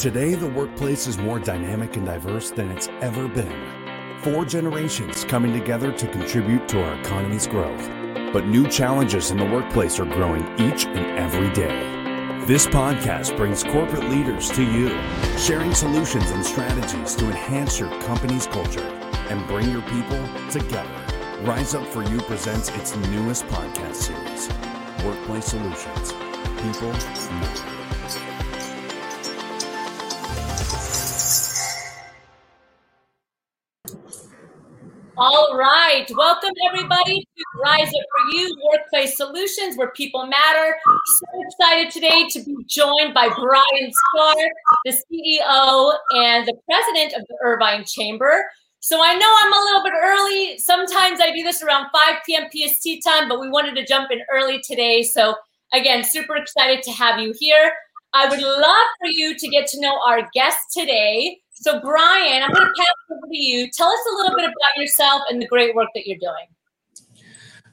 Today, the workplace is more dynamic and diverse than it's ever been. Four generations coming together to contribute to our economy's growth. But new challenges in the workplace are growing each and every day. This podcast brings corporate leaders to you, sharing solutions and strategies to enhance your company's culture and bring your people together. Rise Up For You presents its newest podcast series, Workplace Solutions. People matter. Right. Welcome, everybody, to Rise Up For You Workplace Solutions, where people matter. So excited today to be joined by Brian Starr, the CEO and the president of the Irvine Chamber. So I know I'm a little bit early. Sometimes I do this around 5 p.m. PST time, but we wanted to jump in early today. So, again, super excited to have you here. I would love for you to get to know our guest today. So, Brian, I'm going to pass it over to you. Tell us a little bit about yourself and the great work that you're doing.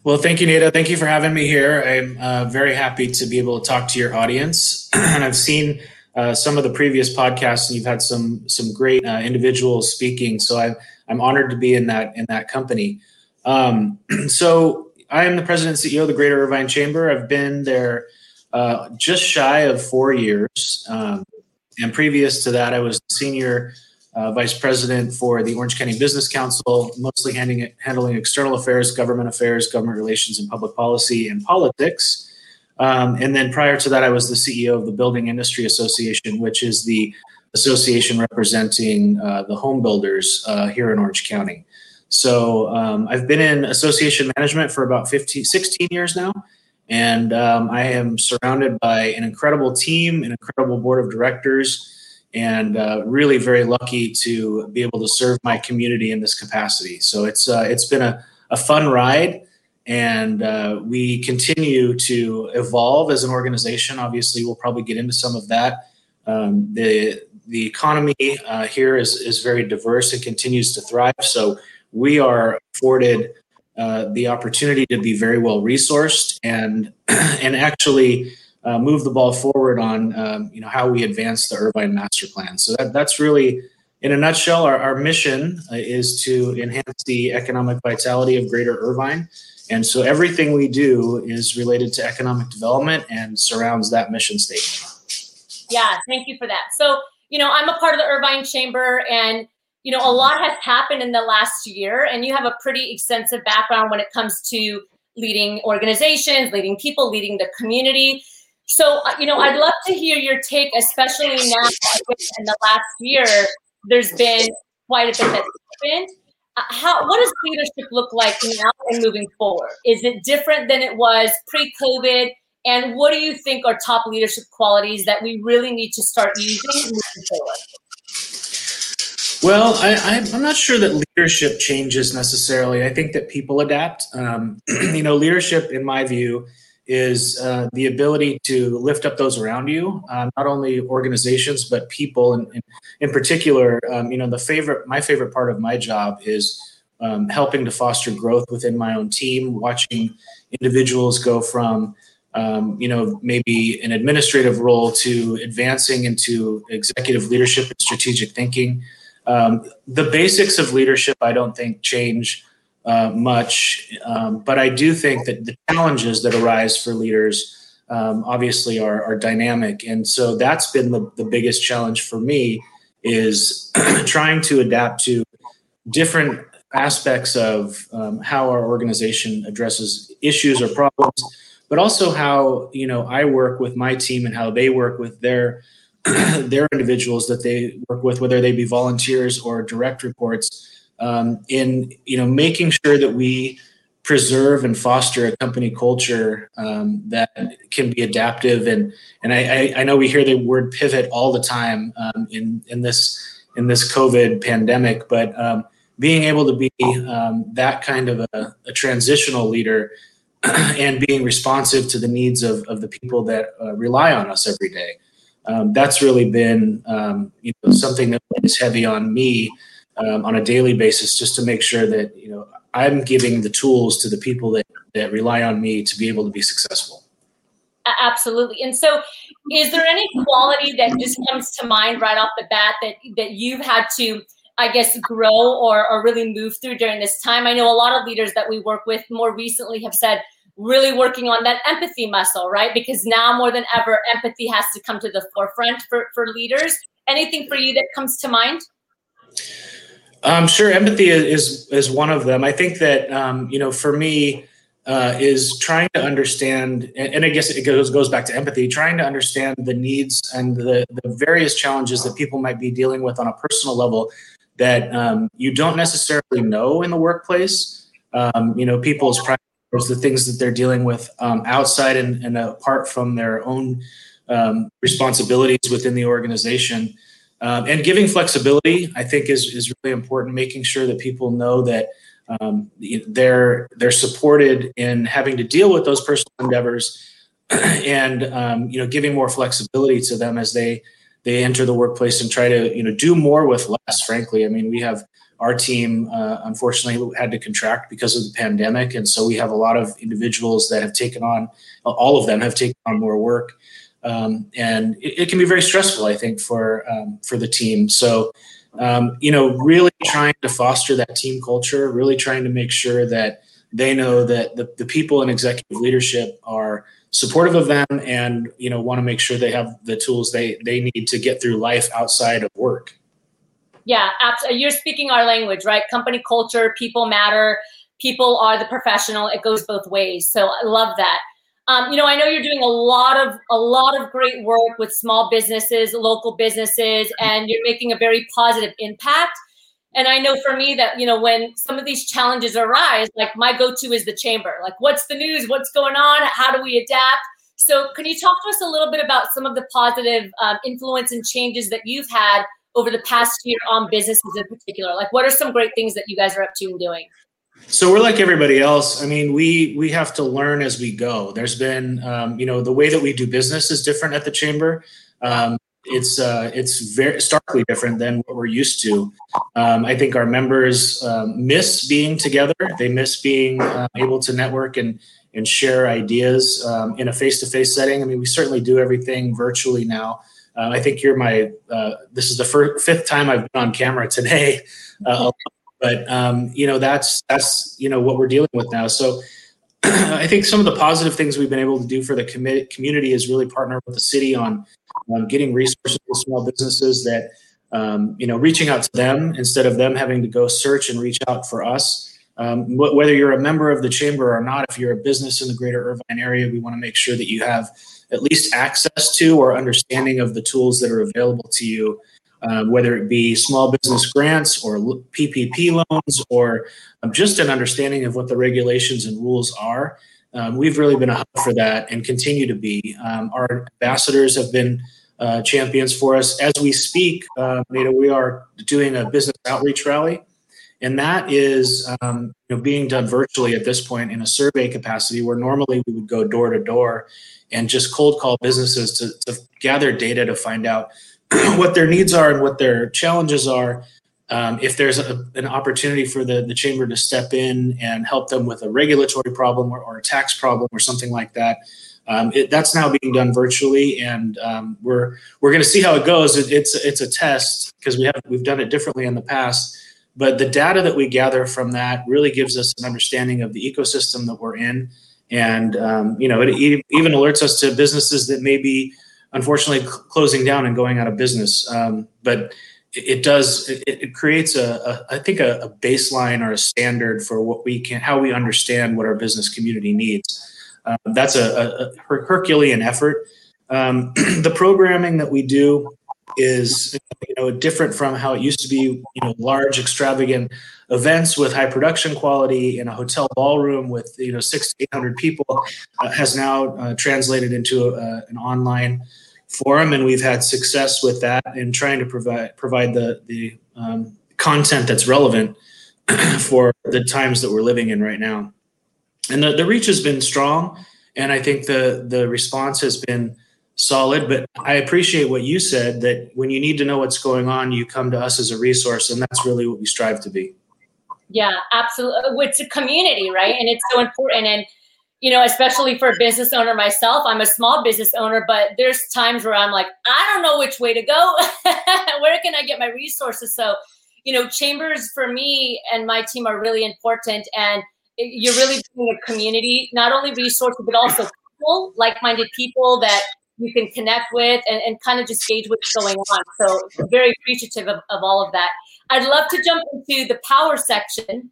Well, thank you, Netta. Thank you for having me here. I'm uh, very happy to be able to talk to your audience. and I've seen uh, some of the previous podcasts, and you've had some some great uh, individuals speaking. So I'm I'm honored to be in that in that company. Um, so I am the president CEO of the Greater Irvine Chamber. I've been there uh, just shy of four years. Um, and previous to that, I was senior uh, vice president for the Orange County Business Council, mostly handling, handling external affairs, government affairs, government relations, and public policy and politics. Um, and then prior to that, I was the CEO of the Building Industry Association, which is the association representing uh, the home builders uh, here in Orange County. So um, I've been in association management for about 15, 16 years now. And um, I am surrounded by an incredible team, an incredible board of directors, and uh, really very lucky to be able to serve my community in this capacity. So it's uh, it's been a, a fun ride, and uh, we continue to evolve as an organization. Obviously, we'll probably get into some of that. Um, the the economy uh, here is is very diverse and continues to thrive. So we are afforded uh, the opportunity to be very well resourced and and actually uh, move the ball forward on um, you know how we advance the Irvine Master Plan. So that, that's really in a nutshell our, our mission uh, is to enhance the economic vitality of Greater Irvine. And so everything we do is related to economic development and surrounds that mission statement. Yeah, thank you for that. So, you know, I'm a part of the Irvine Chamber and you know, a lot has happened in the last year, and you have a pretty extensive background when it comes to leading organizations, leading people, leading the community. So, uh, you know, I'd love to hear your take, especially now in the last year, there's been quite a bit that's happened. Uh, how, what does leadership look like now and moving forward? Is it different than it was pre COVID? And what do you think are top leadership qualities that we really need to start using moving forward? Well, I, am not sure that leadership changes necessarily. I think that people adapt. Um, you know, leadership, in my view, is uh, the ability to lift up those around you, uh, not only organizations but people. And in, in, particular, um, you know, the favorite, my favorite part of my job is um, helping to foster growth within my own team, watching individuals go from um, you know, maybe an administrative role to advancing into executive leadership and strategic thinking. Um, the basics of leadership, I don't think, change uh, much, um, but I do think that the challenges that arise for leaders um, obviously are, are, dynamic, and so that's been the, the biggest challenge for me is trying to adapt to different aspects of um, how our organization addresses issues or problems, but also how you know I work with my team and how they work with their their individuals that they work with, whether they be volunteers or direct reports, um, in you know making sure that we preserve and foster a company culture um, that can be adaptive. And and I, I, know we hear the word pivot all the time um, in in this in this COVID pandemic, but um, being able to be um, that kind of a, a transitional leader and being responsive to the needs of, of the people that uh, rely on us every day um, that's really been um, you know something that is heavy on me um, on a daily basis just to make sure that you know I'm giving the tools to the people that that rely on me to be able to be successful. Absolutely. And so, is there any quality that just comes to mind right off the bat that that you've had to, I guess, grow or or really move through during this time? I know a lot of leaders that we work with more recently have said really working on that empathy muscle, right? Because now more than ever, empathy has to come to the forefront for for leaders. Anything for you that comes to mind? Um, sure, empathy is is one of them. I think that um, you know, for me uh, is trying to understand, and, I guess it goes goes back to empathy, trying to understand the needs and the, the various challenges that people might be dealing with on a personal level that um, you don't necessarily know in the workplace. Um, you know, people's the things that they're dealing with um, outside and, and, apart from their own um, responsibilities within the organization. Um, and giving flexibility, I think, is is really important. Making sure that people know that um, they're they're supported in having to deal with those personal endeavors, and um, you know giving more flexibility to them as they they enter the workplace and try to you know do more with less. Frankly, I mean we have our team uh, unfortunately had to contract because of the pandemic, and so we have a lot of individuals that have taken on all of them have taken on more work. Um, and it, it, can be very stressful, I think, for um, for the team. So um, you know, really trying to foster that team culture, really trying to make sure that they know that the, the people in executive leadership are supportive of them and, you know, want to make sure they have the tools they, they need to get through life outside of work. Yeah, absolutely. You're speaking our language, right? Company culture, people matter, people are the professional. It goes both ways. So I love that. Um, you know, I know you're doing a lot of a lot of great work with small businesses, local businesses, and you're making a very positive impact. And I know for me that you know when some of these challenges arise, like my go-to is the chamber. Like, what's the news? What's going on? How do we adapt? So, can you talk to us a little bit about some of the positive um, influence and changes that you've had over the past year on businesses in particular? Like, what are some great things that you guys are up to and doing? So we're like everybody else. I mean, we we have to learn as we go. There's been, um, you know, the way that we do business is different at the chamber. Um, it's uh, it's very starkly different than what we're used to. Um, I think our members um, miss being together. They miss being uh, able to network and and share ideas um, in a face to face setting. I mean, we certainly do everything virtually now. Uh, I think you're my. Uh, this is the first, fifth time I've been on camera today. Uh, but um, you know that's that's you know what we're dealing with now. So I think some of the positive things we've been able to do for the commi- community is really partner with the city on um, getting resources to small businesses that um, you know reaching out to them instead of them having to go search and reach out for us. Um, wh- whether you're a member of the chamber or not, if you're a business in the greater Irvine area, we want to make sure that you have at least access to or understanding of the tools that are available to you um, whether it be small business grants or PPP loans or um, just an understanding of what the regulations and rules are. Um, we've really been a hub for that and continue to be. Um, our ambassadors have been uh, champions for us. As we speak, uh, know, we are doing a business outreach rally, and that is um, you know, being done virtually at this point in a survey capacity, where normally we would go door to door and just cold call businesses to, to gather data to find out what their needs are and what their challenges are. Um, if there's a, an opportunity for the, the chamber to step in and help them with a regulatory problem or, or a tax problem or something like that, um, it, that's now being done virtually, and um, we're we're going to see how it goes. It, it's it's a test because we have we've done it differently in the past, but the data that we gather from that really gives us an understanding of the ecosystem that we're in, and um, you know it even alerts us to businesses that may be unfortunately cl- closing down and going out of business. Um, but it, it does it, it, creates a, a I think a, a, baseline or a standard for what we can how we understand what our business community needs. Um, that's a, a, Herculean effort. Um, the programming that we do is you know different from how it used to be. You know, large extravagant events with high production quality in a hotel ballroom with you know six to eight hundred people uh, has now uh, translated into a, an online forum, and we've had success with that in trying to provide provide the the um, content that's relevant for the times that we're living in right now. And the, the reach has been strong, and I think the the response has been solid. But I appreciate what you said that when you need to know what's going on, you come to us as a resource, and that's really what we strive to be. Yeah, absolutely. Uh, it's a community, right? And it's so important. And you know, especially for a business owner myself, I'm a small business owner, but there's times where I'm like, I don't know which way to go. where can I get my resources? So, you know, chambers for me and my team are really important. And you're really building a community, not only resources, but also people, like-minded people that you can connect with and, and kind of just gauge what's going on. So very appreciative of, of all of that. I'd love to jump into the power section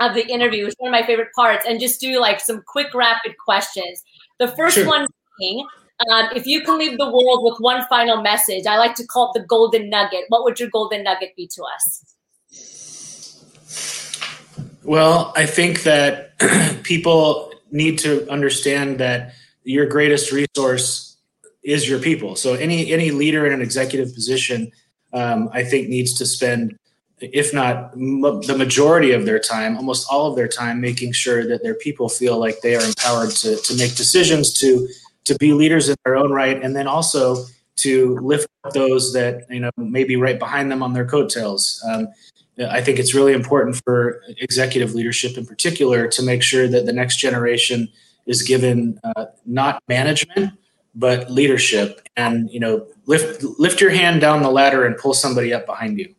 of the interview. It's one of my favorite parts and just do like some quick rapid questions. The first sure. one being, um, if you can leave the world with one final message, I like to call it the golden nugget. What would your golden nugget be to us? Well, I think that people need to understand that your greatest resource is your people. So any any leader in an executive position, um, I think, needs to spend, if not m- the majority of their time, almost all of their time, making sure that their people feel like they are empowered to to make decisions, to to be leaders in their own right, and then also to lift up those that you know maybe right behind them on their coattails. Um, I think it's really important for executive leadership in particular to make sure that the next generation is given uh, not management but leadership and you know lift lift your hand down the ladder and pull somebody up behind you.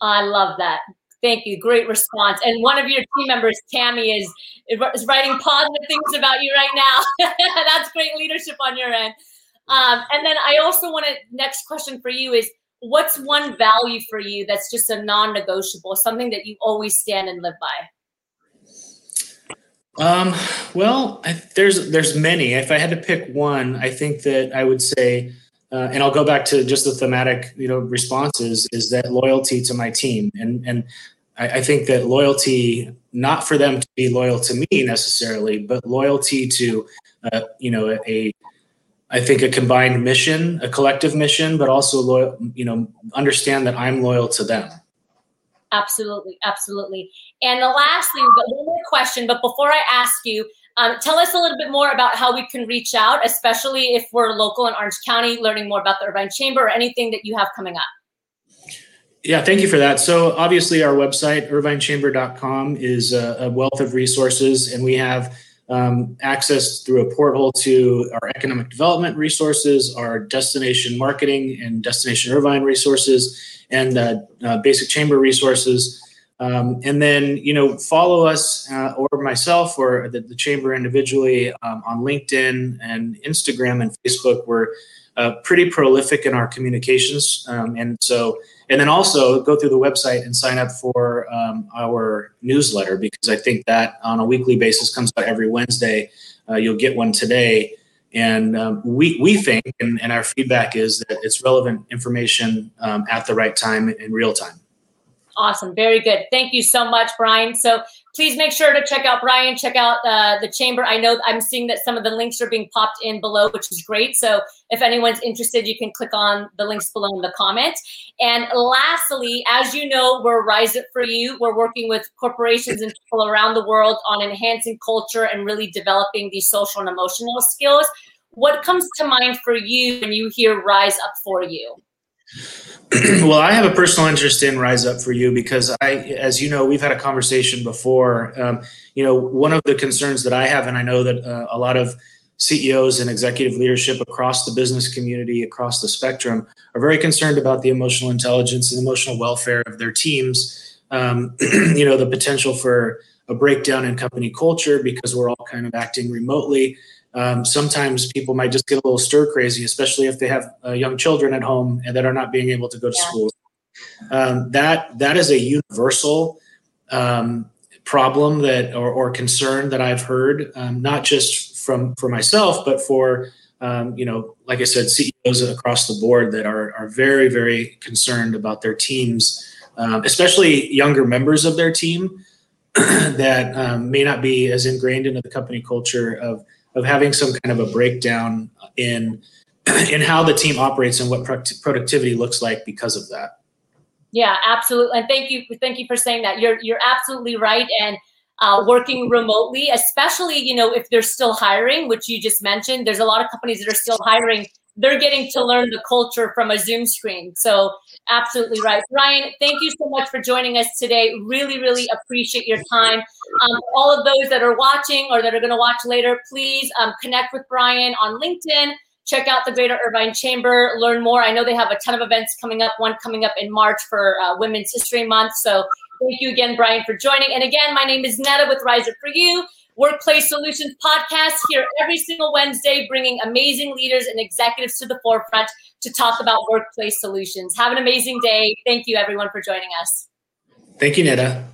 I love that. Thank you. Great response. And one of your team members tammy is is writing positive things about you right now. That's great leadership on your end. Um, and then i also want to next question for you is what's one value for you that's just a non-negotiable something that you always stand and live by um, well I, there's there's many if i had to pick one i think that i would say uh, and i'll go back to just the thematic you know responses is that loyalty to my team and and I, I think that loyalty not for them to be loyal to me necessarily but loyalty to uh, you know a I think a combined mission, a collective mission, but also loyal, you know, understand that I'm loyal to them. Absolutely, absolutely. And the last one more question, but before I ask you, um, tell us a little bit more about how we can reach out, especially if we're local in Orange County, learning more about the Irvine Chamber or anything that you have coming up. Yeah, thank you for that. So, obviously, our website, irvinechamber.com, is a, a wealth of resources, and we have um, access through a porthole to our economic development resources, our destination marketing and destination Irvine resources, and uh, uh, basic chamber resources. Um, and then, you know, follow us uh, or myself or the, the chamber individually um, on LinkedIn and Instagram and Facebook. We're uh, pretty prolific in our communications. Um, and so, and then also go through the website and sign up for um, our newsletter because I think that on a weekly basis comes out every Wednesday. Uh, you'll get one today. And um, we, we think, and, and, our feedback is that it's relevant information um, at the right time in real time. Awesome. Very good. Thank you so much, Brian. So please make sure to check out Brian, check out uh, the chamber. I know I'm seeing that some of the links are being popped in below, which is great. So if anyone's interested, you can click on the links below in the comment. And lastly, as you know, we're Rise Up For You. We're working with corporations and people around the world on enhancing culture and really developing these social and emotional skills. What comes to mind for you when you hear Rise Up For You? Well, I have a personal interest in Rise Up for You because I, as you know, we've had a conversation before. Um, you know, one of the concerns that I have, and I know that uh, a lot of CEOs and executive leadership across the business community, across the spectrum, are very concerned about the emotional intelligence and emotional welfare of their teams. Um, you know, the potential for a breakdown in company culture because we're all kind of acting remotely um, sometimes people might just get a little stir crazy, especially if they have uh, young children at home and that are not being able to go to yeah. school. Um, that that is a universal um, problem that or, or, concern that I've heard, um, not just from for myself, but for um, you know, like I said, CEOs across the board that are are very very concerned about their teams, um, especially younger members of their team that may not be as ingrained into the company culture of of having some kind of a breakdown in in how the team operates and what productivity looks like because of that. Yeah, absolutely. And thank you, thank you for saying that. You're you're absolutely right. And uh, working remotely, especially you know if they're still hiring, which you just mentioned, there's a lot of companies that are still hiring they're getting to learn the culture from a Zoom screen. So absolutely right. Brian, thank you so much for joining us today. Really, really appreciate your time. Um, all of those that are watching or that are going to watch later, please um, connect with Brian on LinkedIn. Check out the Greater Irvine Chamber, learn more. I know they have a ton of events coming up, one coming up in March for uh, Women's History Month. So thank you again, Brian, for joining. And again, my name is Netta with Rise Up For You. Workplace Solutions podcast here every single Wednesday, bringing amazing leaders and executives to the forefront to talk about workplace solutions. Have an amazing day. Thank you, everyone, for joining us. Thank you, Netta.